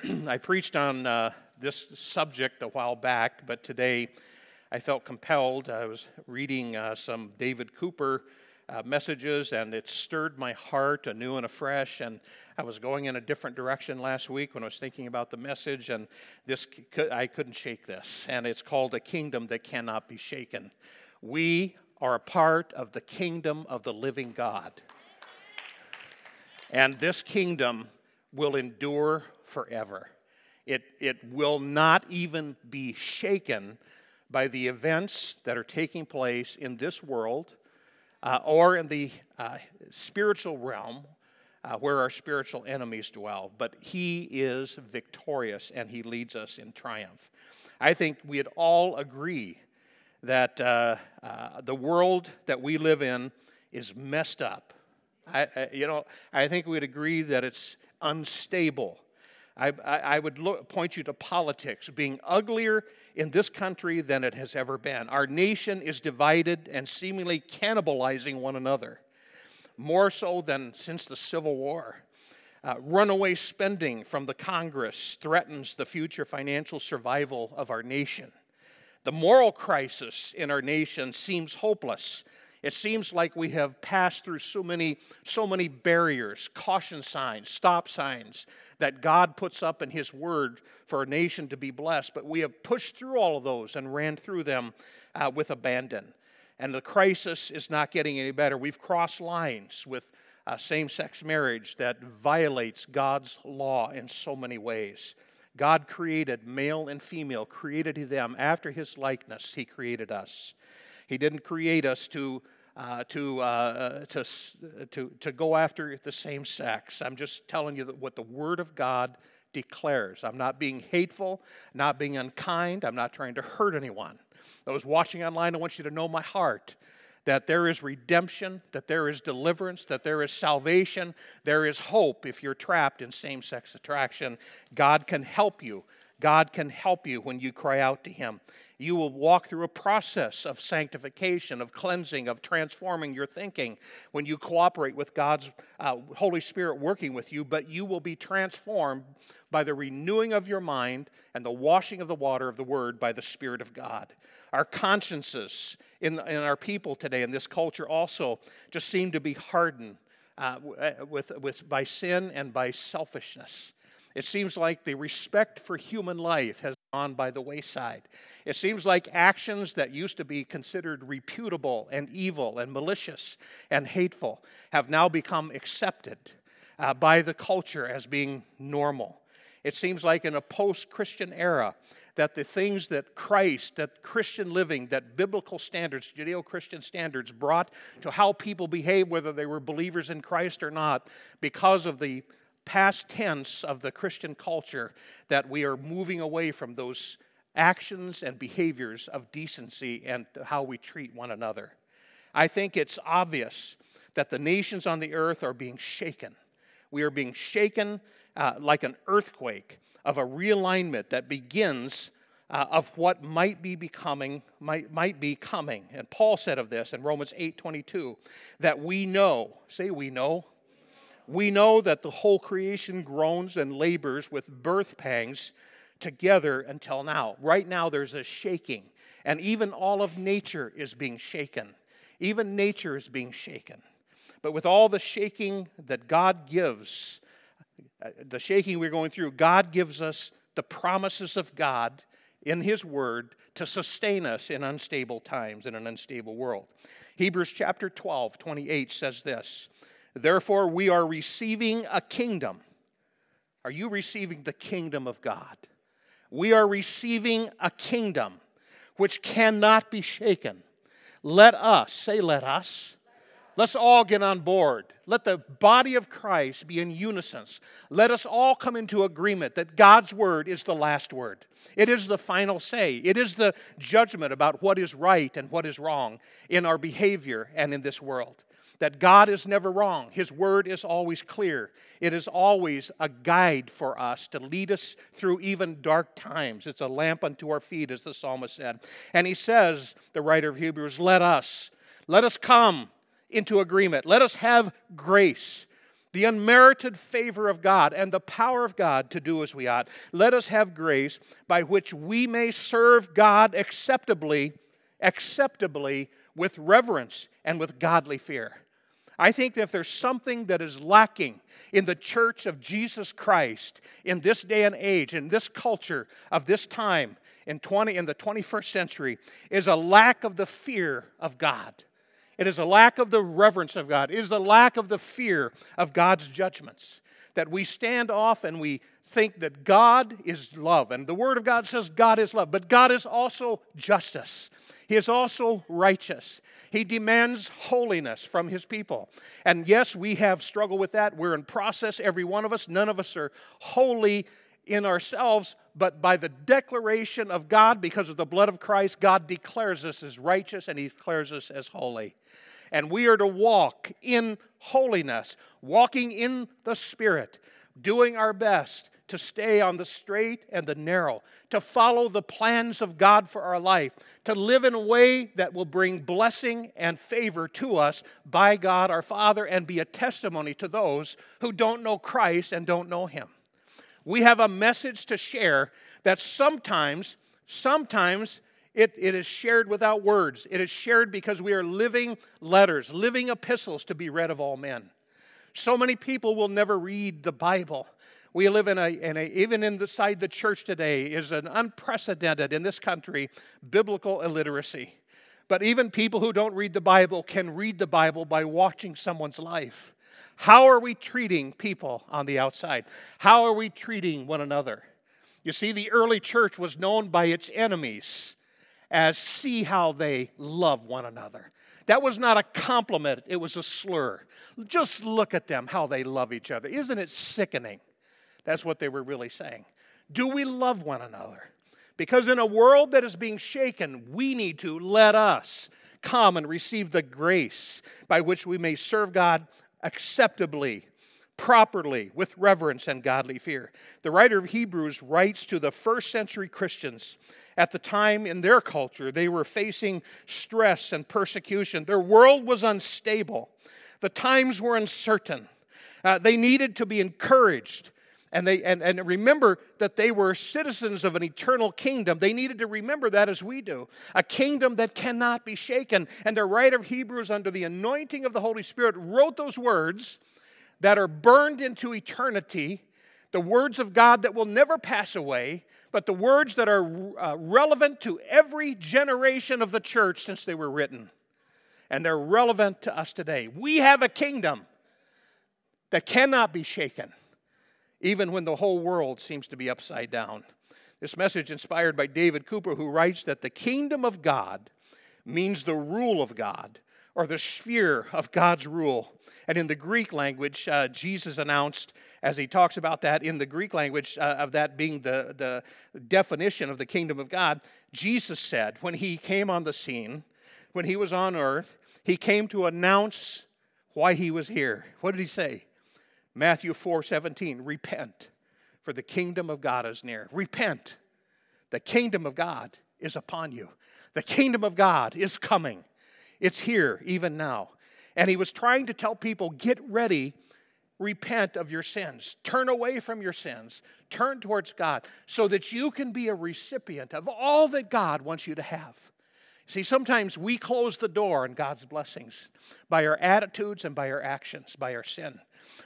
I preached on uh, this subject a while back, but today I felt compelled. I was reading uh, some David Cooper uh, messages, and it stirred my heart anew and afresh. And I was going in a different direction last week when I was thinking about the message, and this I couldn't shake this. And it's called a kingdom that cannot be shaken. We are a part of the kingdom of the living God. And this kingdom will endure forever. It, it will not even be shaken by the events that are taking place in this world uh, or in the uh, spiritual realm uh, where our spiritual enemies dwell. But He is victorious and He leads us in triumph. I think we'd all agree that uh, uh, the world that we live in is messed up. I, I, you know, I think we'd agree that it's unstable. I, I would look, point you to politics being uglier in this country than it has ever been. Our nation is divided and seemingly cannibalizing one another, more so than since the Civil War. Uh, runaway spending from the Congress threatens the future financial survival of our nation. The moral crisis in our nation seems hopeless it seems like we have passed through so many, so many barriers, caution signs, stop signs that God puts up in His Word for a nation to be blessed, but we have pushed through all of those and ran through them uh, with abandon. And the crisis is not getting any better. We've crossed lines with uh, same sex marriage that violates God's law in so many ways. God created male and female, created them after his likeness, he created us. He didn't create us to, uh, to, uh, uh to, to, to go after the same sex. I'm just telling you what the Word of God declares. I'm not being hateful, not being unkind, I'm not trying to hurt anyone. Those watching online, I want you to know my heart that there is redemption, that there is deliverance, that there is salvation, there is hope if you're trapped in same sex attraction. God can help you. God can help you when you cry out to Him you will walk through a process of sanctification, of cleansing, of transforming your thinking when you cooperate with God's uh, Holy Spirit working with you, but you will be transformed by the renewing of your mind and the washing of the water of the Word by the Spirit of God. Our consciences in, in our people today, in this culture, also just seem to be hardened uh, uh with, with, by sin and by selfishness. It seems like the respect for human life has gone by the wayside. It seems like actions that used to be considered reputable and evil and malicious and hateful have now become accepted uh, by the culture as being normal. It seems like in a post Christian era, that the things that Christ, that Christian living, that biblical standards, Judeo Christian standards brought to how people behave, whether they were believers in Christ or not, because of the past tense of the Christian culture that we are moving away from those actions and behaviors of decency and how we treat one another. I think it's obvious that the nations on the earth are being shaken. We are being shaken uh, like an earthquake of a realignment that begins uh, of what might be becoming might, might be coming and paul said of this in romans 8 22 that we know say we know we know that the whole creation groans and labors with birth pangs together until now. Right now, there's a shaking, and even all of nature is being shaken. Even nature is being shaken. But with all the shaking that God gives, uh, the shaking we're going through, God gives us the promises of God in His Word to sustain us in unstable times, in an unstable world. Hebrews chapter 12, 28 says this Therefore, we are receiving a kingdom. Are you receiving the kingdom of God? We are receiving a kingdom which cannot be shaken. Let us, say, let us. Let's all get on board. Let the body of Christ be in unison. Let us all come into agreement that God's word is the last word. It is the final say. It is the judgment about what is right and what is wrong in our behavior and in this world that God is never wrong. His word is always clear. It is always a guide for us to lead us through even dark times. It's a lamp unto our feet, as the psalmist said. And he says, the writer of Hebrews, let us, let us come into agreement. Let us have grace the unmerited favor of God and the power of God to do as we ought. Let us have grace by which we may serve God acceptably, acceptably with reverence and with godly fear. I think that if there's something that is lacking in the church of Jesus Christ in this day and age, in this culture of this time, in, 20, in the 21st century, is a lack of the fear of God. It is a lack of the reverence of God. It is a lack of the fear of God's judgments. That we stand off and we think that God is love. And the Word of God says God is love. But God is also justice. He is also righteous. He demands holiness from His people. And yes, we have struggled with that. We're in process, every one of us. None of us are holy in ourselves, but by the declaration of God, because of the blood of Christ, God declares us as righteous and He declares us as holy. And we are to walk in holiness, walking in the Spirit, doing our best to stay on the straight and the narrow, to follow the plans of God for our life, to live in a way that will bring blessing and favor to us by God our Father and be a testimony to those who don't know Christ and don't know Him. We have a message to share that sometimes, sometimes it, it is shared without words. It is shared because we are living letters, living epistles to be read of all men. So many people will never read the Bible. We live in a, in a even inside the church today, is an unprecedented in this country biblical illiteracy. But even people who don't read the Bible can read the Bible by watching someone's life. How are we treating people on the outside? How are we treating one another? You see, the early church was known by its enemies as see how they love one another. That was not a compliment, it was a slur. Just look at them, how they love each other. Isn't it sickening? That's what they were really saying. Do we love one another? Because in a world that is being shaken, we need to let us come and receive the grace by which we may serve God acceptably, properly, with reverence and godly fear. The writer of Hebrews writes to the first century Christians at the time in their culture. They were facing stress and persecution. Their world was unstable, the times were uncertain. Uh, they needed to be encouraged. And, they, and, and remember that they were citizens of an eternal kingdom. They needed to remember that as we do a kingdom that cannot be shaken. And the writer of Hebrews, under the anointing of the Holy Spirit, wrote those words that are burned into eternity, the words of God that will never pass away, but the words that are uh, relevant to every generation of the church since they were written. And they're relevant to us today. We have a kingdom that cannot be shaken even when the whole world seems to be upside down. This message inspired by David Cooper, who writes that the kingdom of God means the rule of God or the sphere of God's rule. And in the Greek language, uh, Jesus announced, as he talks about that in the Greek language, uh, of that being the, the definition of the kingdom of God, Jesus said when he came on the scene, when he was on earth, he came to announce why he was here. What did he say? Matthew 4 17, repent, for the kingdom of God is near. Repent. The kingdom of God is upon you. The kingdom of God is coming. It's here, even now. And he was trying to tell people get ready, repent of your sins, turn away from your sins, turn towards God, so that you can be a recipient of all that God wants you to have. See, sometimes we close the door on God's blessings by our attitudes and by our actions, by our sin.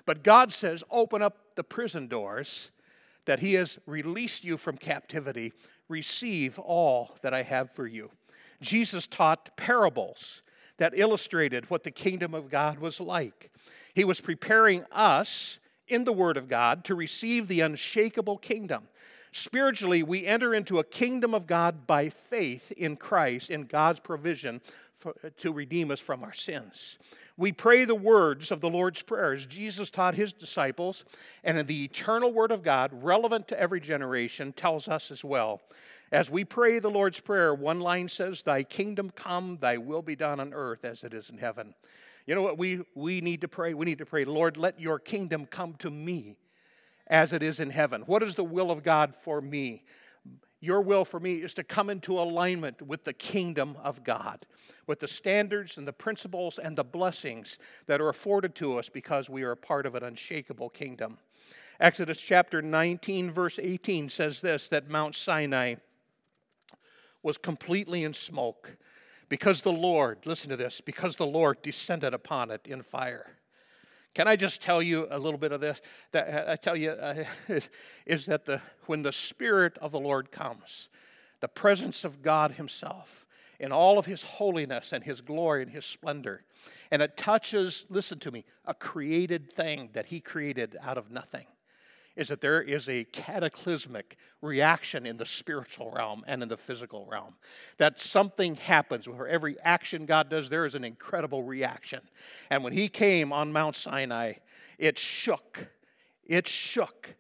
But God says, open up the prison doors that He has released you from captivity. Receive all that I have for you. Jesus taught parables that illustrated what the kingdom of God was like. He was preparing us in the Word of God to receive the unshakable kingdom. Spiritually, we enter into a kingdom of God by faith in Christ, in God's provision for, to redeem us from our sins. We pray the words of the Lord's Prayer as Jesus taught his disciples, and the eternal Word of God, relevant to every generation, tells us as well. As we pray the Lord's Prayer, one line says, Thy kingdom come, thy will be done on earth as it is in heaven. You know what we, we need to pray? We need to pray, Lord, let your kingdom come to me as it is in heaven. What is the will of God for me? your will for me is to come into alignment with the kingdom of God, with the standards and the principles and the blessings that are afforded to us because we are a part of an unshakable kingdom. Exodus chapter 19, verse 18 says this that Mount Sinai was completely in smoke because the Lord, listen to this, because the Lord descended upon it in fire. Can I just tell you a little bit of this? That I tell you uh, is, is that the when the Spirit of the Lord comes, the presence of God Himself in all of His holiness and His glory and His splendor, and it touches, listen to me, a created thing that He created out of nothing is that there is a cataclysmic reaction in the spiritual realm and in the physical realm. That something happens for every action God does, there is an incredible reaction. And when he came on Mount Sinai, it shook. It shook.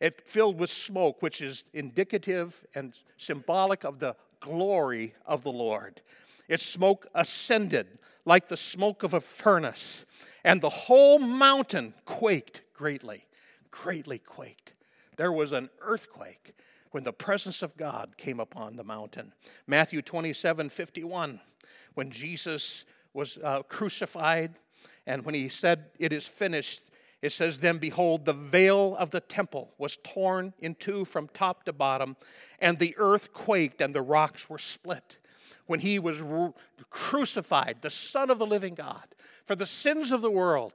It filled with smoke, which is indicative and symbolic of the glory of the Lord. Its smoke ascended like the smoke of a furnace, and the whole mountain quaked greatly greatly quaked. There was an earthquake when the presence of God came upon the mountain. Matthew 27 51, when Jesus was uh, crucified, and when he said, It is finished, it says, Then behold, the veil of the temple was torn in two from top to bottom, and the earth quaked, and the rocks were split. When he was crucified, the Son of the living God, for the sins of the world,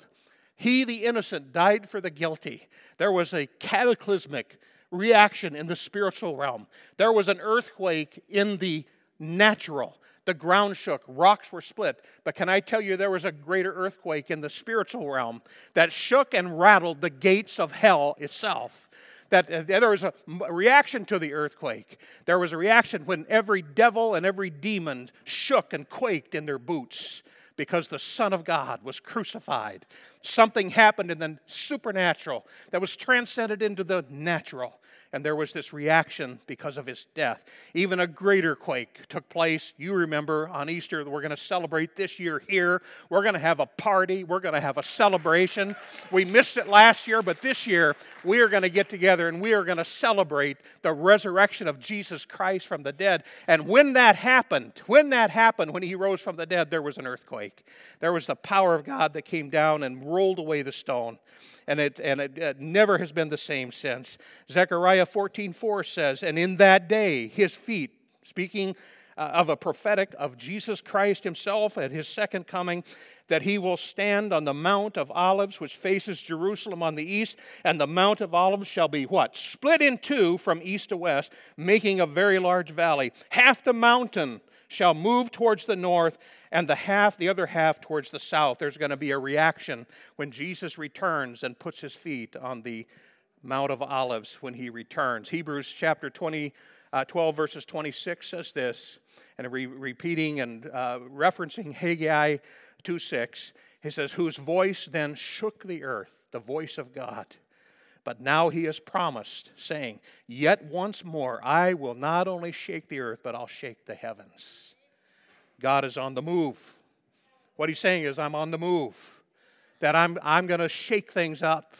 he, the innocent, died for the guilty. There was a cataclysmic reaction in the spiritual realm. There was an earthquake in the natural. The ground shook, rocks were split. But can I tell you, there was a greater earthquake in the spiritual realm that shook and rattled the gates of hell itself that uh, there was a reaction to the earthquake. There was a reaction when every devil and every demon shook and quaked in their boots because the Son of God was crucified. Something happened in the supernatural that was transcended into the natural and there was this reaction because of his death. Even a greater quake took place. You remember on Easter, we're going to celebrate this year here. We're going to have a party, we're going to have a celebration. We missed it last year, but this year we are going to get together and we are going to celebrate the resurrection of Jesus Christ from the dead. And when that happened, when that happened, when he rose from the dead, there was an earthquake. There was the power of God that came down and rolled away the stone and it, and it, it never has been the same since. Zechariah 14 4 says, And in that day, his feet, speaking uh, of a prophetic of Jesus Christ himself at his second coming, that he will stand on the Mount of Olives, which faces Jerusalem on the east, and the Mount of Olives shall be what? Split in two from east to west, making a very large valley. Half the mountain shall move towards the north, and the half, the other half, towards the south. There's going to be a reaction when Jesus returns and puts his feet on the Mount of Olives when he returns. Hebrews chapter 20, uh, 12, verses 26 says this, and re- repeating and uh, referencing Haggai 2 6, he says, Whose voice then shook the earth, the voice of God. But now he has promised, saying, Yet once more I will not only shake the earth, but I'll shake the heavens. God is on the move. What he's saying is, I'm on the move. That I'm, I'm going to shake things up.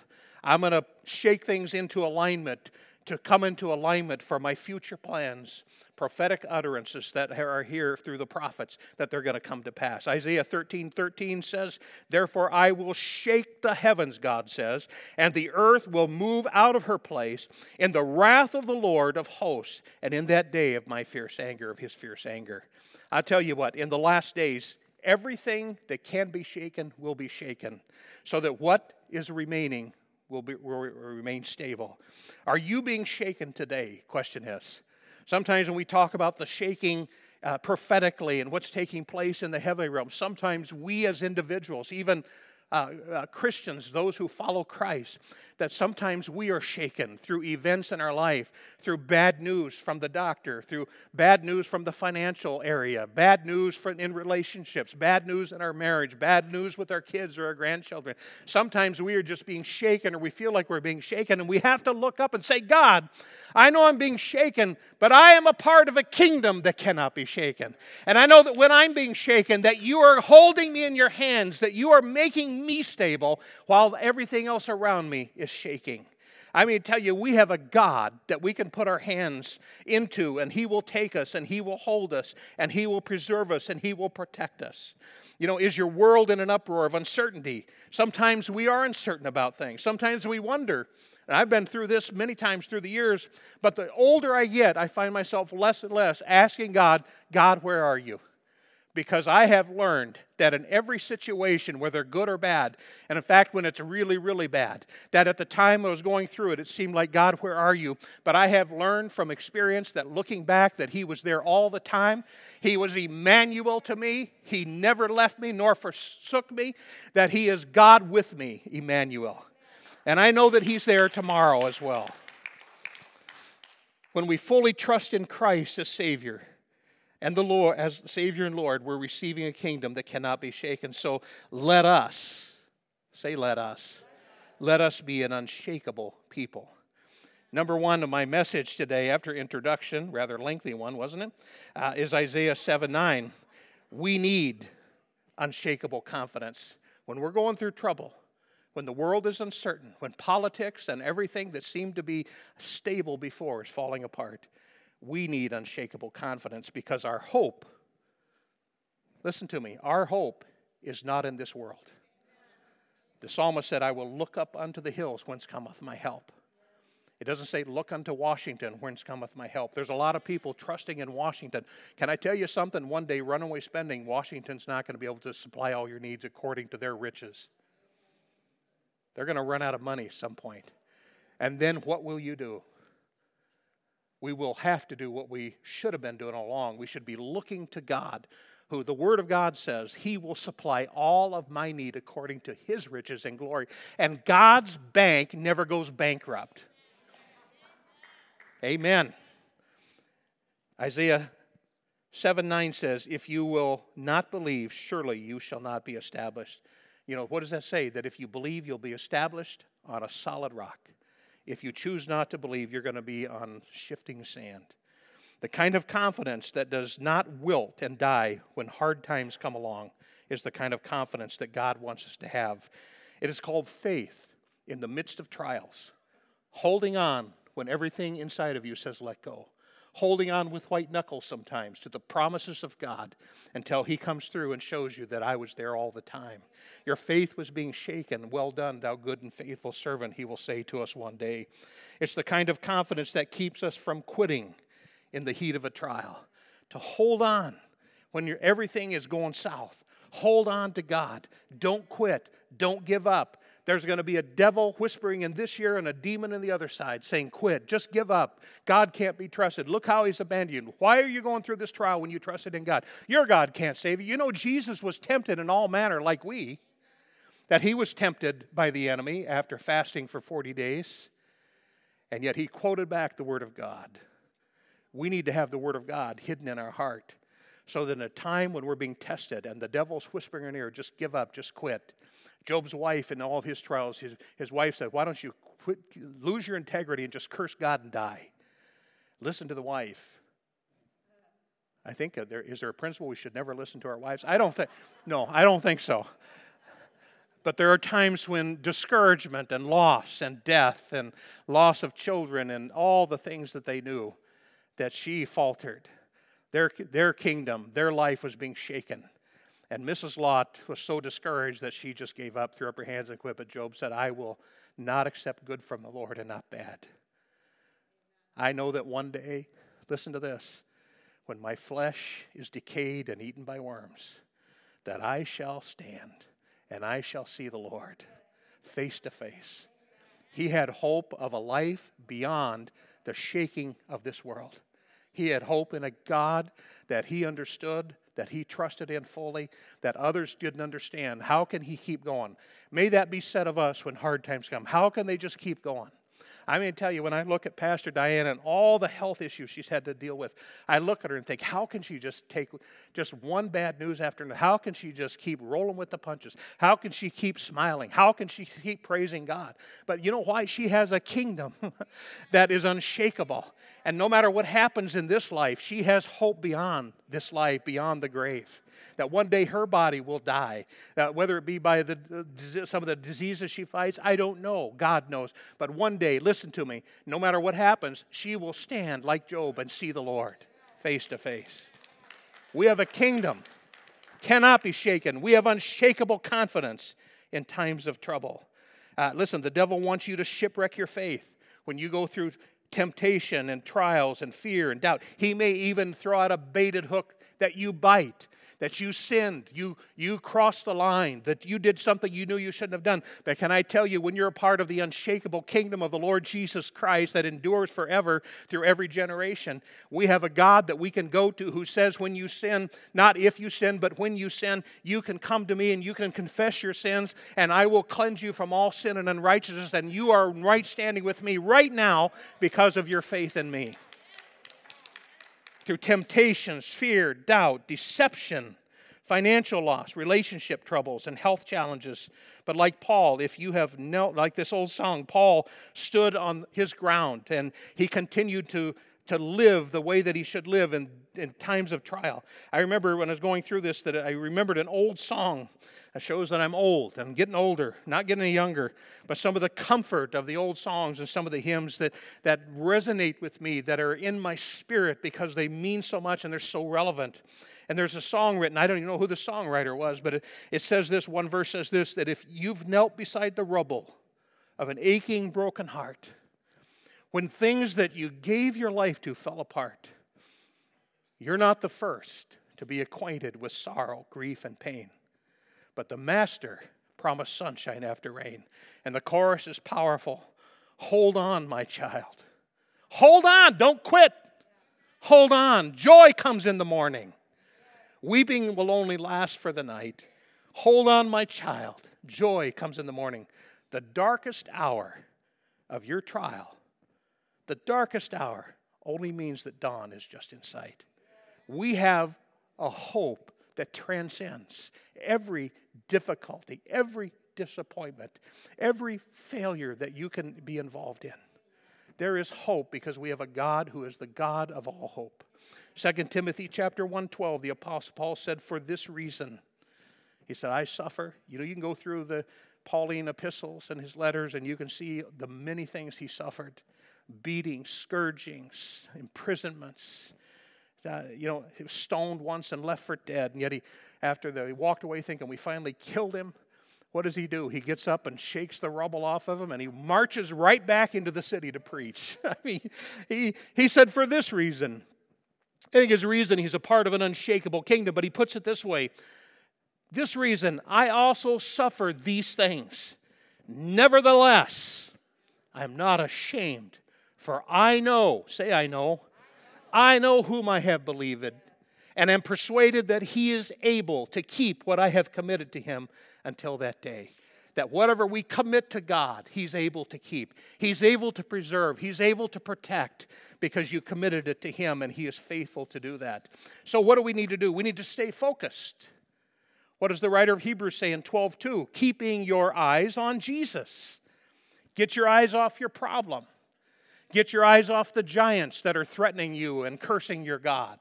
I'm going to shake things into alignment, to come into alignment for my future plans prophetic utterances that are here through the prophets that they're going to come to pass. Isaiah 13 13 says, Therefore I will shake the heavens, God says, and the earth will move out of her place in the wrath of the Lord of hosts, and in that day of my fierce anger, of his fierce anger. i tell you what, in the last days, everything that can be shaken will be shaken, so that what is remaining will, be, will remain stable. Are you being shaken today? Question is. Sometimes when we talk about the shaking uh, prophetically and what's taking place in the heavenly realm, sometimes we as individuals, even uh, uh, Christians, those who follow Christ, that sometimes we are shaken through events in our life, through bad news from the doctor, through bad news from the financial area, bad news in relationships, bad news in our marriage, bad news with our kids or our grandchildren. Sometimes we are just being shaken or we feel like we're being shaken, and we have to look up and say, God, I know I'm being shaken, but I am a part of a kingdom that cannot be shaken. And I know that when I'm being shaken, that you are holding me in your hands, that you are making me stable while everything else around me is shaking. I mean, tell you, we have a God that we can put our hands into, and He will take us, and He will hold us, and He will preserve us, and He will protect us. You know, is your world in an uproar of uncertainty? Sometimes we are uncertain about things. Sometimes we wonder. And I've been through this many times through the years, but the older I get, I find myself less and less asking God, God, where are you? Because I have learned that in every situation, whether good or bad, and in fact, when it's really, really bad, that at the time I was going through it, it seemed like, God, where are you? But I have learned from experience that looking back, that He was there all the time. He was Emmanuel to me. He never left me nor forsook me, that He is God with me, Emmanuel. And I know that He's there tomorrow as well. When we fully trust in Christ as Savior, and the Lord, as Savior and Lord, we're receiving a kingdom that cannot be shaken. So let us, say, let us, let us be an unshakable people. Number one of my message today, after introduction, rather lengthy one, wasn't it? Uh, is Isaiah 7 9. We need unshakable confidence. When we're going through trouble, when the world is uncertain, when politics and everything that seemed to be stable before is falling apart, we need unshakable confidence because our hope, listen to me, our hope is not in this world. The psalmist said, I will look up unto the hills whence cometh my help. It doesn't say, Look unto Washington, whence cometh my help. There's a lot of people trusting in Washington. Can I tell you something? One day, runaway spending, Washington's not going to be able to supply all your needs according to their riches. They're going to run out of money at some point. And then what will you do? We will have to do what we should have been doing all along. We should be looking to God, who the Word of God says, He will supply all of my need according to His riches and glory. And God's bank never goes bankrupt. Amen. Isaiah 7 9 says, If you will not believe, surely you shall not be established. You know, what does that say? That if you believe, you'll be established on a solid rock. If you choose not to believe, you're going to be on shifting sand. The kind of confidence that does not wilt and die when hard times come along is the kind of confidence that God wants us to have. It is called faith in the midst of trials, holding on when everything inside of you says, let go holding on with white knuckles sometimes to the promises of God until He comes through and shows you that I was there all the time. Your faith was being shaken. Well done, thou good and faithful servant, He will say to us one day. It's the kind of confidence that keeps us from quitting in the heat of a trial, to hold on when everything is going south. Hold on to God. Don't quit. Don't give up. There's going to be a devil whispering in this year and a demon in the other side saying, Quit, just give up. God can't be trusted. Look how he's abandoned. Why are you going through this trial when you trusted in God? Your God can't save you. You know, Jesus was tempted in all manner, like we, that he was tempted by the enemy after fasting for 40 days, and yet he quoted back the Word of God. We need to have the Word of God hidden in our heart so that in a time when we're being tested and the devil's whispering in our ear, just give up, just quit Job's wife, in all of his trials, his, his wife said, Why don't you quit, lose your integrity and just curse God and die? Listen to the wife. I think there is there a principle we should never listen to our wives? I don't think, no, I don't think so. But there are times when discouragement and loss and death and loss of children and all the things that they knew, that she faltered. Their, their kingdom, their life was being shaken. And Mrs. Lot was so discouraged that she just gave up, threw up her hands, and quit. But Job said, I will not accept good from the Lord and not bad. I know that one day, listen to this, when my flesh is decayed and eaten by worms, that I shall stand and I shall see the Lord face to face. He had hope of a life beyond the shaking of this world. He had hope in a God that he understood that he trusted in fully, that others didn't understand. How can he keep going? May that be said of us when hard times come. How can they just keep going? I mean, tell you, when I look at Pastor Diana and all the health issues she's had to deal with, I look at her and think, how can she just take just one bad news after another? How can she just keep rolling with the punches? How can she keep smiling? How can she keep praising God? But you know why? She has a kingdom that is unshakable. And no matter what happens in this life, she has hope beyond this life, beyond the grave. That one day her body will die. Uh, whether it be by the, uh, some of the diseases she fights, I don't know. God knows. But one day, listen to me, no matter what happens, she will stand like Job and see the Lord face to face. We have a kingdom, cannot be shaken. We have unshakable confidence in times of trouble. Uh, listen, the devil wants you to shipwreck your faith when you go through temptation and trials and fear and doubt. He may even throw out a baited hook that you bite that you sinned, you, you crossed the line, that you did something you knew you shouldn't have done. But can I tell you, when you're a part of the unshakable kingdom of the Lord Jesus Christ that endures forever through every generation, we have a God that we can go to who says, when you sin, not if you sin, but when you sin, you can come to me and you can confess your sins, and I will cleanse you from all sin and unrighteousness, and you are right standing with me right now because of your faith in me through temptations, fear, doubt, deception, financial loss, relationship troubles, and health challenges. But like Paul, if you have knelt, like this old song, Paul stood on his ground and he continued to, to live the way that he should live in, in times of trial. I remember when I was going through this that I remembered an old song shows that I'm old. I'm getting older, not getting any younger. But some of the comfort of the old songs and some of the hymns that, that resonate with me, that are in my spirit because they mean so much and they're so relevant. And there's a song written, I don't even know who the songwriter was, but it, it says this one verse says this that if you've knelt beside the rubble of an aching, broken heart, when things that you gave your life to fell apart, you're not the first to be acquainted with sorrow, grief, and pain. But the master promised sunshine after rain. And the chorus is powerful. Hold on, my child. Hold on, don't quit. Hold on. Joy comes in the morning. Weeping will only last for the night. Hold on, my child. Joy comes in the morning. The darkest hour of your trial, the darkest hour, only means that dawn is just in sight. We have a hope that transcends every difficulty, every disappointment, every failure that you can be involved in. There is hope because we have a God who is the God of all hope. 2 Timothy chapter 112, the apostle Paul said, For this reason, he said, I suffer. You know, you can go through the Pauline epistles and his letters, and you can see the many things he suffered beatings, scourgings, imprisonments. Uh, you know, he was stoned once and left for dead, and yet he after the, he walked away thinking we finally killed him, what does he do? He gets up and shakes the rubble off of him and he marches right back into the city to preach. I mean, he, he said, for this reason. I think his reason he's a part of an unshakable kingdom, but he puts it this way This reason, I also suffer these things. Nevertheless, I am not ashamed, for I know, say I know, I know whom I have believed and am persuaded that he is able to keep what I have committed to him until that day. That whatever we commit to God, he's able to keep. He's able to preserve. He's able to protect because you committed it to him and he is faithful to do that. So, what do we need to do? We need to stay focused. What does the writer of Hebrews say in 12:2? Keeping your eyes on Jesus. Get your eyes off your problem. Get your eyes off the giants that are threatening you and cursing your God.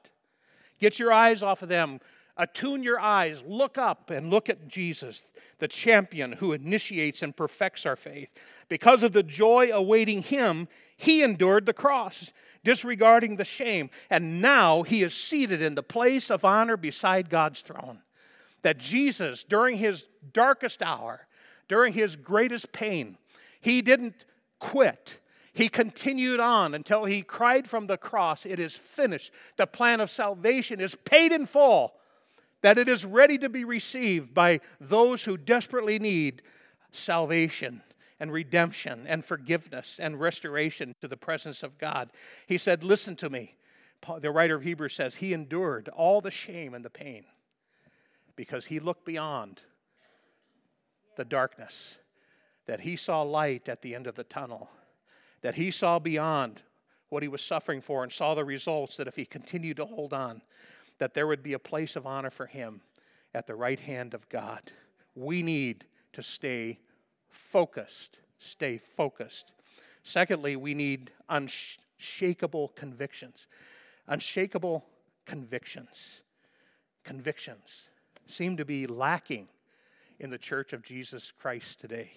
Get your eyes off of them. Attune your eyes. Look up and look at Jesus, the champion who initiates and perfects our faith. Because of the joy awaiting him, he endured the cross, disregarding the shame. And now he is seated in the place of honor beside God's throne. That Jesus, during his darkest hour, during his greatest pain, he didn't quit. He continued on until he cried from the cross, It is finished. The plan of salvation is paid in full, that it is ready to be received by those who desperately need salvation and redemption and forgiveness and restoration to the presence of God. He said, Listen to me. The writer of Hebrews says, He endured all the shame and the pain because he looked beyond the darkness, that he saw light at the end of the tunnel that he saw beyond what he was suffering for and saw the results that if he continued to hold on, that there would be a place of honor for him at the right hand of God. We need to stay focused. Stay focused. Secondly, we need unshakable convictions. Unshakable convictions. convictions seem to be lacking in the church of Jesus Christ today.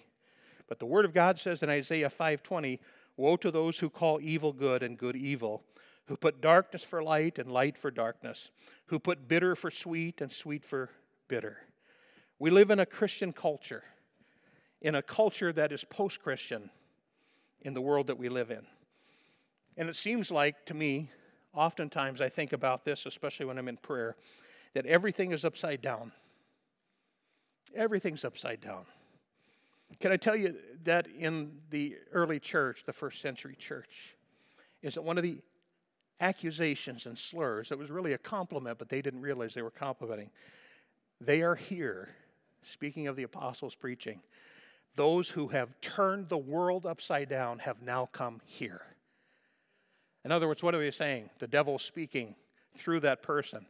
But the word of God says in Isaiah 5:20, "Woe to those who call evil good and good evil, who put darkness for light and light for darkness, who put bitter for sweet and sweet for bitter." We live in a Christian culture, in a culture that is post-Christian in the world that we live in. And it seems like to me, oftentimes I think about this, especially when I'm in prayer, that everything is upside down. Everything's upside down. Can I tell you that in the early church, the first century church, is that one of the accusations and slurs that was really a compliment, but they didn't realize they were complimenting. They are here, speaking of the apostles' preaching. Those who have turned the world upside down have now come here. In other words, what are we saying? The devil speaking through that person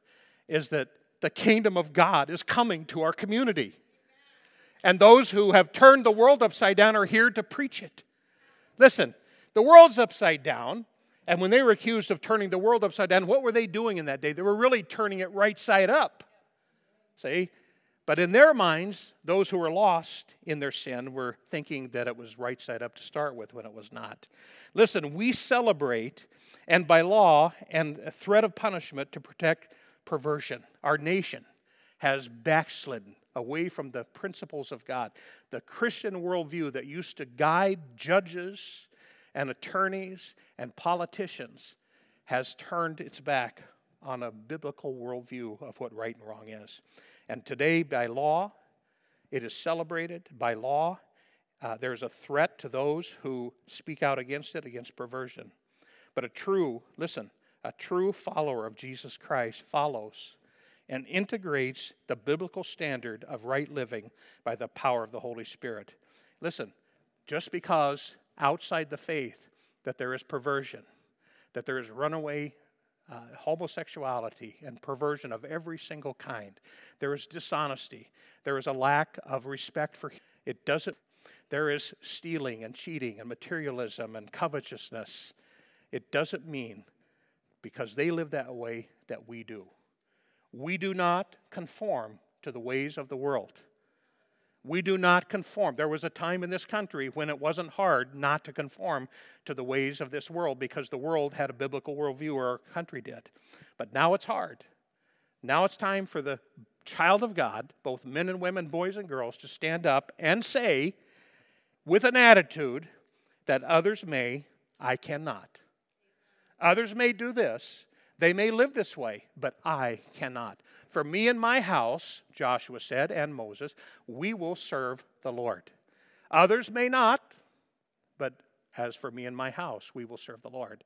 is that the kingdom of God is coming to our community. And those who have turned the world upside down are here to preach it. Listen, the world's upside down. And when they were accused of turning the world upside down, what were they doing in that day? They were really turning it right side up. See? But in their minds, those who were lost in their sin were thinking that it was right side up to start with when it was not. Listen, we celebrate, and by law and a threat of punishment to protect perversion, our nation has backslidden away from the principles of God. The Christian worldview that used to guide judges and attorneys and politicians has turned its back on a biblical worldview of what right and wrong is. And today, by law, it is celebrated. By law, uh, there's a threat to those who speak out against it, against perversion. But a true, listen, a true follower of Jesus Christ follows and integrates the biblical standard of right living by the power of the Holy Spirit. Listen, just because outside the faith that there is perversion, that there is runaway uh, homosexuality and perversion of every single kind, there is dishonesty, there is a lack of respect for it doesn't there is stealing and cheating and materialism and covetousness. It doesn't mean because they live that way that we do. We do not conform to the ways of the world. We do not conform. There was a time in this country when it wasn't hard not to conform to the ways of this world because the world had a biblical worldview, or our country did. But now it's hard. Now it's time for the child of God, both men and women, boys and girls, to stand up and say, with an attitude, that others may, I cannot. Others may do this, they may live this way, but I cannot. For me and my house, Joshua said, and Moses, we will serve the Lord. Others may not, but as for me and my house, we will serve the Lord.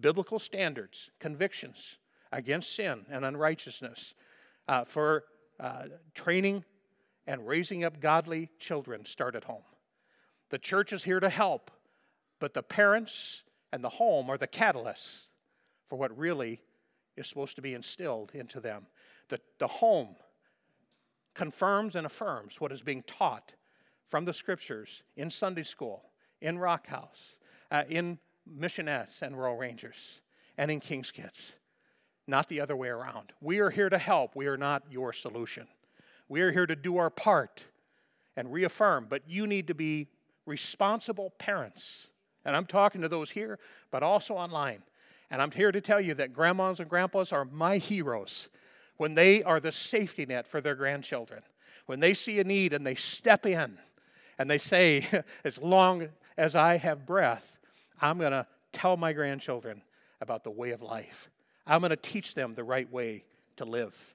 Biblical standards, convictions against sin and unrighteousness, uh, for uh, training and raising up godly children start at home. The church is here to help, but the parents and the home are the catalysts for what really is supposed to be instilled into them. The, the home confirms and affirms what is being taught from the scriptures in Sunday school, in Rock House, uh, in Missionettes and Royal Rangers, and in King's Kids. Not the other way around. We are here to help. We are not your solution. We are here to do our part and reaffirm, but you need to be responsible parents. And I'm talking to those here, but also online. And I'm here to tell you that grandmas and grandpas are my heroes when they are the safety net for their grandchildren. When they see a need and they step in and they say, as long as I have breath, I'm going to tell my grandchildren about the way of life. I'm going to teach them the right way to live.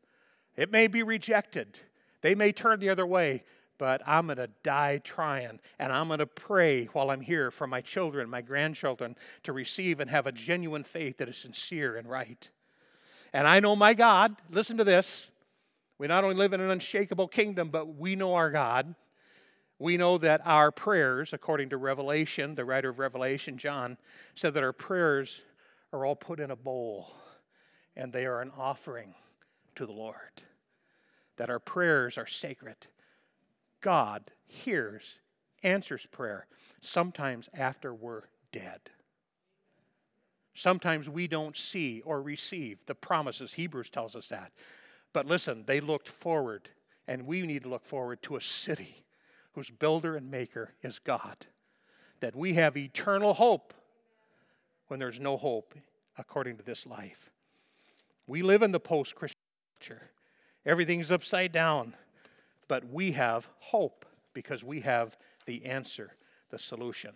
It may be rejected, they may turn the other way, but I'm going to die trying. And I'm going to pray while I'm here for my children, my grandchildren, to receive and have a genuine faith that is sincere and right. And I know my God, listen to this. We not only live in an unshakable kingdom, but we know our God. We know that our prayers, according to Revelation, the writer of Revelation, John, said that our prayers are all put in a bowl and they are an offering to the Lord. That our prayers are sacred God hears, answers prayer, sometimes after we're dead. Sometimes we don't see or receive the promises. Hebrews tells us that. But listen, they looked forward, and we need to look forward to a city whose builder and maker is God. That we have eternal hope when there's no hope according to this life. We live in the post Christian culture, everything's upside down, but we have hope because we have the answer, the solution.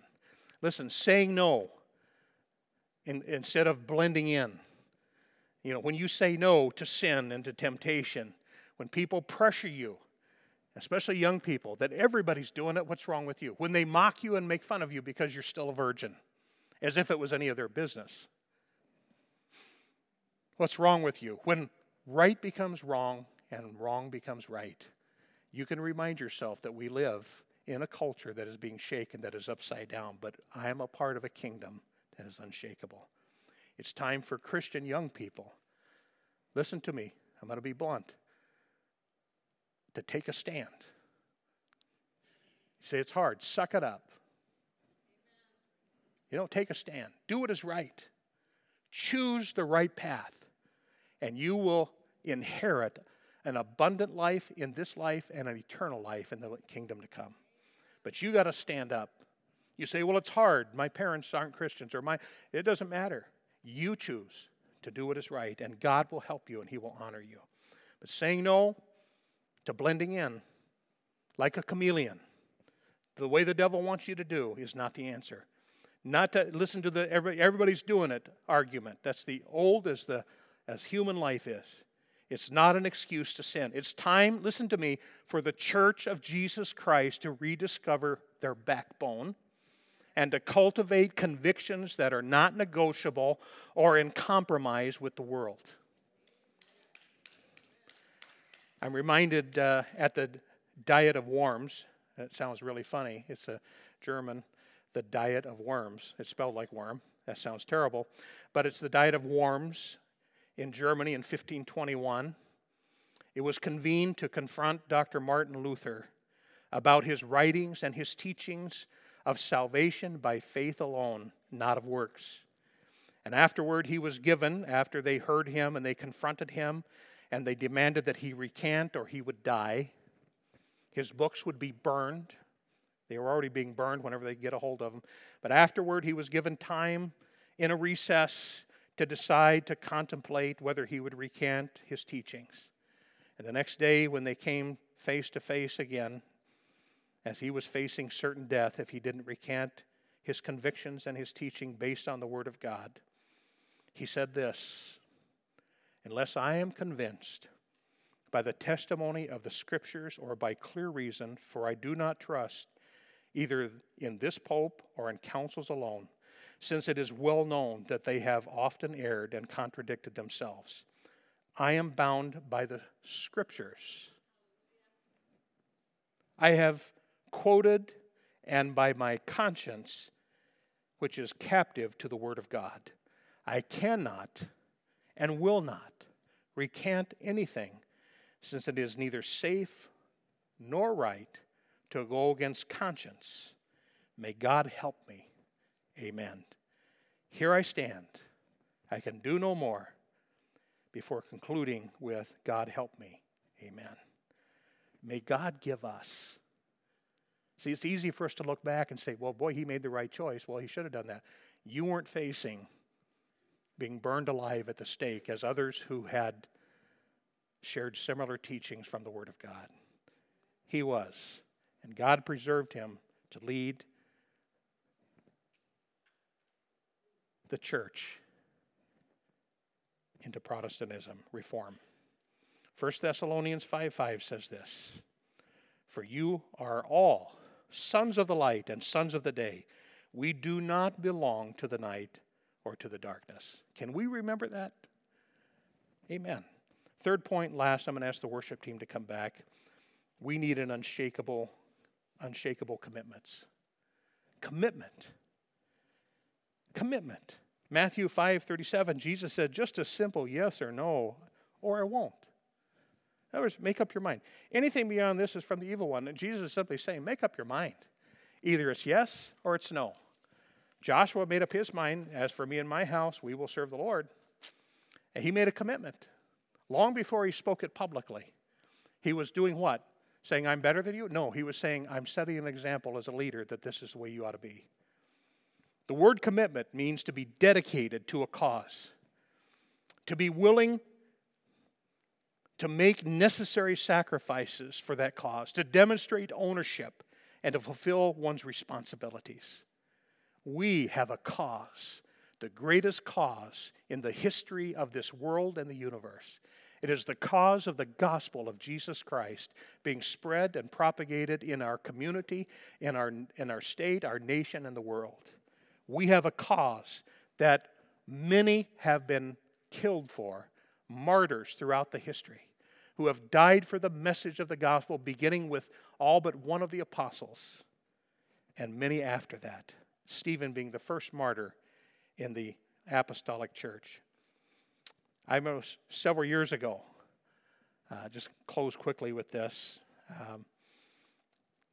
Listen, saying no in, instead of blending in. You know, when you say no to sin and to temptation, when people pressure you, especially young people, that everybody's doing it, what's wrong with you? When they mock you and make fun of you because you're still a virgin, as if it was any of their business. What's wrong with you? When right becomes wrong and wrong becomes right, you can remind yourself that we live in a culture that is being shaken, that is upside down, but I am a part of a kingdom that is unshakable. It's time for Christian young people, listen to me, I'm going to be blunt, to take a stand. You say it's hard, suck it up. You know, take a stand. Do what is right. Choose the right path, and you will inherit an abundant life in this life and an eternal life in the kingdom to come. But you got to stand up. You say, well, it's hard. My parents aren't Christians, or my. It doesn't matter. You choose to do what is right, and God will help you and He will honor you. But saying no to blending in like a chameleon, the way the devil wants you to do, is not the answer. Not to listen to the everybody's doing it argument. That's the old as the as human life is. It's not an excuse to sin. It's time, listen to me, for the church of Jesus Christ to rediscover their backbone and to cultivate convictions that are not negotiable or in compromise with the world. I'm reminded uh, at the Diet of Worms, that sounds really funny. It's a German, the Diet of Worms. It's spelled like worm. That sounds terrible. But it's the Diet of Worms in Germany in 1521. It was convened to confront Dr. Martin Luther about his writings and his teachings of salvation by faith alone, not of works. And afterward, he was given, after they heard him and they confronted him, and they demanded that he recant or he would die. His books would be burned. They were already being burned whenever they get a hold of them. But afterward, he was given time in a recess to decide to contemplate whether he would recant his teachings. And the next day, when they came face to face again, as he was facing certain death if he didn't recant his convictions and his teaching based on the Word of God, he said this Unless I am convinced by the testimony of the Scriptures or by clear reason, for I do not trust either in this Pope or in councils alone since it is well known that they have often erred and contradicted themselves. I am bound by the scriptures. I have quoted, and by my conscience, which is captive to the Word of God. I cannot and will not recant anything, since it is neither safe nor right to go against conscience. May God help me. Amen. Here I stand. I can do no more before concluding with God help me. Amen. May God give us. See, it's easy for us to look back and say, well, boy, he made the right choice. Well, he should have done that. You weren't facing being burned alive at the stake as others who had shared similar teachings from the Word of God. He was. And God preserved him to lead the church into Protestantism, reform. 1 Thessalonians 5 5 says this For you are all sons of the light and sons of the day. We do not belong to the night or to the darkness. Can we remember that? Amen. Third point, last, I'm going to ask the worship team to come back. We need an unshakable, unshakable commitments. Commitment. Commitment. Matthew 5:37, Jesus said just a simple yes or no, or I won't. In other words, make up your mind. Anything beyond this is from the evil one. And Jesus is simply saying, make up your mind. Either it's yes or it's no. Joshua made up his mind, as for me and my house, we will serve the Lord. And he made a commitment. long before he spoke it publicly. He was doing what? Saying, I'm better than you? No, he was saying, I'm setting an example as a leader that this is the way you ought to be. The word commitment means to be dedicated to a cause, to be willing to make necessary sacrifices for that cause, to demonstrate ownership, and to fulfill one's responsibilities. We have a cause, the greatest cause in the history of this world and the universe. It is the cause of the gospel of Jesus Christ being spread and propagated in our community, in our, in our state, our nation, and the world. We have a cause that many have been killed for, martyrs throughout the history, who have died for the message of the gospel, beginning with all but one of the apostles, and many after that. Stephen being the first martyr in the apostolic church. I remember several years ago, uh, just close quickly with this. Um,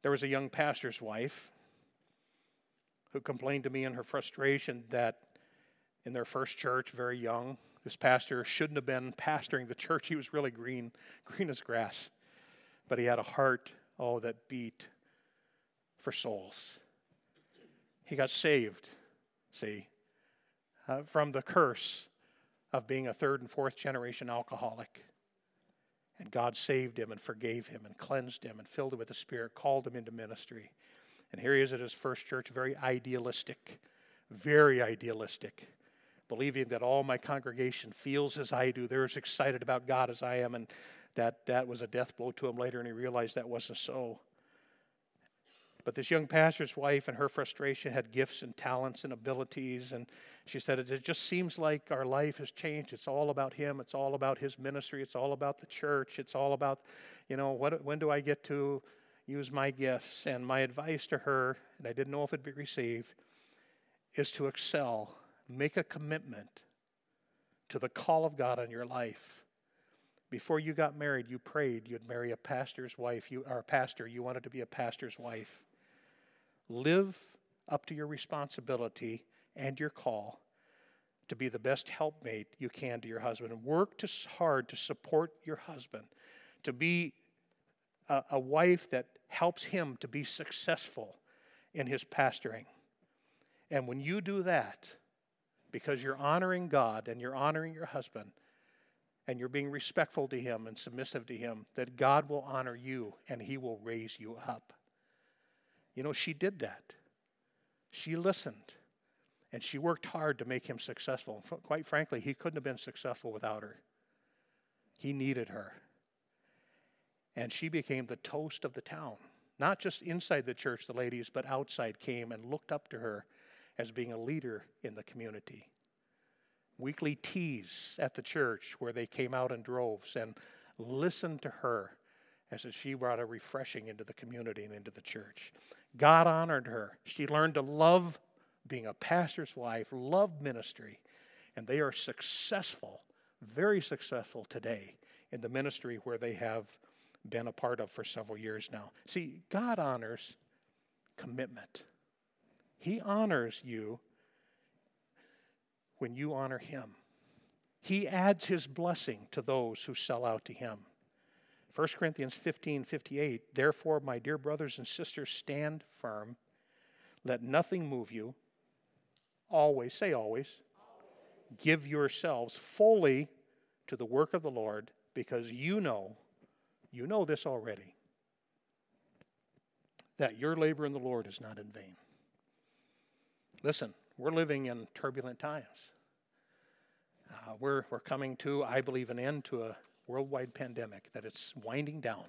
there was a young pastor's wife who complained to me in her frustration that in their first church, very young, this pastor shouldn't have been pastoring the church. He was really green, green as grass. But he had a heart, oh, that beat for souls. He got saved, see, uh, from the curse of being a third and fourth generation alcoholic. And God saved him and forgave him and cleansed him and filled him with the Spirit, called him into ministry. And here he is at his first church, very idealistic, very idealistic, believing that all my congregation feels as I do. They're as excited about God as I am. And that, that was a death blow to him later, and he realized that wasn't so. But this young pastor's wife and her frustration had gifts and talents and abilities. And she said, It just seems like our life has changed. It's all about him. It's all about his ministry. It's all about the church. It's all about, you know, what, when do I get to use my gifts? And my advice to her, and I didn't know if it'd be received, is to excel, make a commitment to the call of God on your life. Before you got married, you prayed you'd marry a pastor's wife. You are a pastor. You wanted to be a pastor's wife. Live up to your responsibility and your call to be the best helpmate you can to your husband and work to, hard to support your husband, to be a, a wife that helps him to be successful in his pastoring. And when you do that, because you're honoring God and you're honoring your husband, and you're being respectful to him and submissive to him, that God will honor you and he will raise you up. You know, she did that. She listened and she worked hard to make him successful. Quite frankly, he couldn't have been successful without her. He needed her. And she became the toast of the town. Not just inside the church, the ladies, but outside came and looked up to her as being a leader in the community. Weekly teas at the church where they came out in droves and listened to her as she brought a refreshing into the community and into the church. God honored her. She learned to love being a pastor's wife, love ministry, and they are successful, very successful today in the ministry where they have been a part of for several years now. See, God honors commitment. He honors you when you honor Him. He adds His blessing to those who sell out to Him. 1 Corinthians 15 58, therefore, my dear brothers and sisters, stand firm. Let nothing move you. Always, say always, always. give yourselves fully to the work of the Lord because you know, you know this already, that your labor in the Lord is not in vain. Listen, we're living in turbulent times. Uh, we're, we're coming to, I believe, an end to a worldwide pandemic, that it's winding down.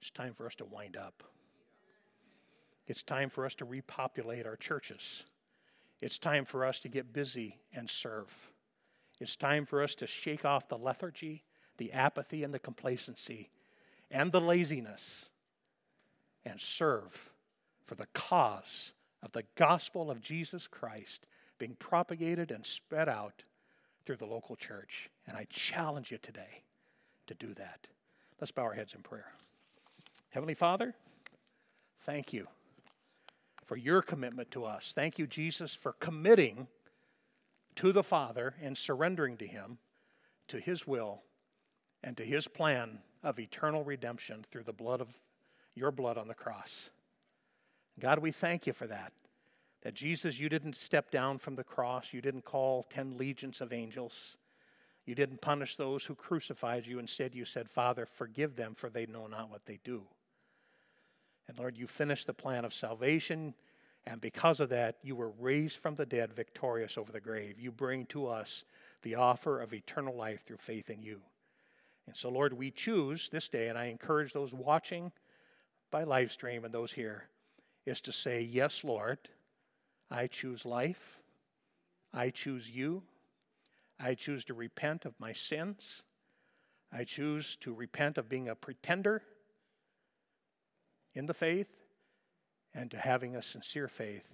It's time for us to wind up. It's time for us to repopulate our churches. It's time for us to get busy and serve. It's time for us to shake off the lethargy, the apathy, and the complacency, and the laziness, and serve for the cause of the gospel of Jesus Christ being propagated and spread out through the local church. And I challenge you today to do that. Let's bow our heads in prayer. Heavenly Father, thank you for your commitment to us. Thank you, Jesus, for committing to the Father and surrendering to Him, to His will, and to his plan of eternal redemption through the blood of your blood on the cross. God, we thank you for that. That Jesus, you didn't step down from the cross, you didn't call 10 legions of angels. You didn't punish those who crucified you. Instead, you said, Father, forgive them, for they know not what they do. And Lord, you finished the plan of salvation, and because of that, you were raised from the dead victorious over the grave. You bring to us the offer of eternal life through faith in you. And so, Lord, we choose this day, and I encourage those watching by live stream and those here, is to say, Yes, Lord, I choose life. I choose you. I choose to repent of my sins. I choose to repent of being a pretender in the faith and to having a sincere faith.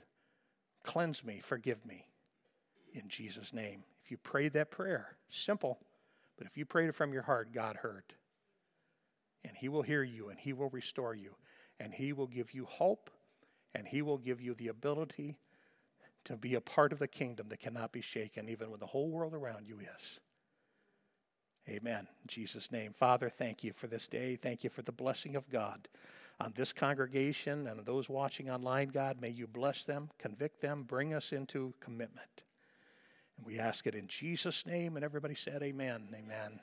Cleanse me, forgive me in Jesus' name. If you prayed that prayer, simple, but if you prayed it from your heart, God heard. And He will hear you and He will restore you and He will give you hope and He will give you the ability to be a part of the kingdom that cannot be shaken, even when the whole world around you is. Amen. In Jesus' name. Father, thank you for this day. Thank you for the blessing of God on this congregation and those watching online, God. May you bless them, convict them, bring us into commitment. And we ask it in Jesus' name. And everybody said, Amen. Amen.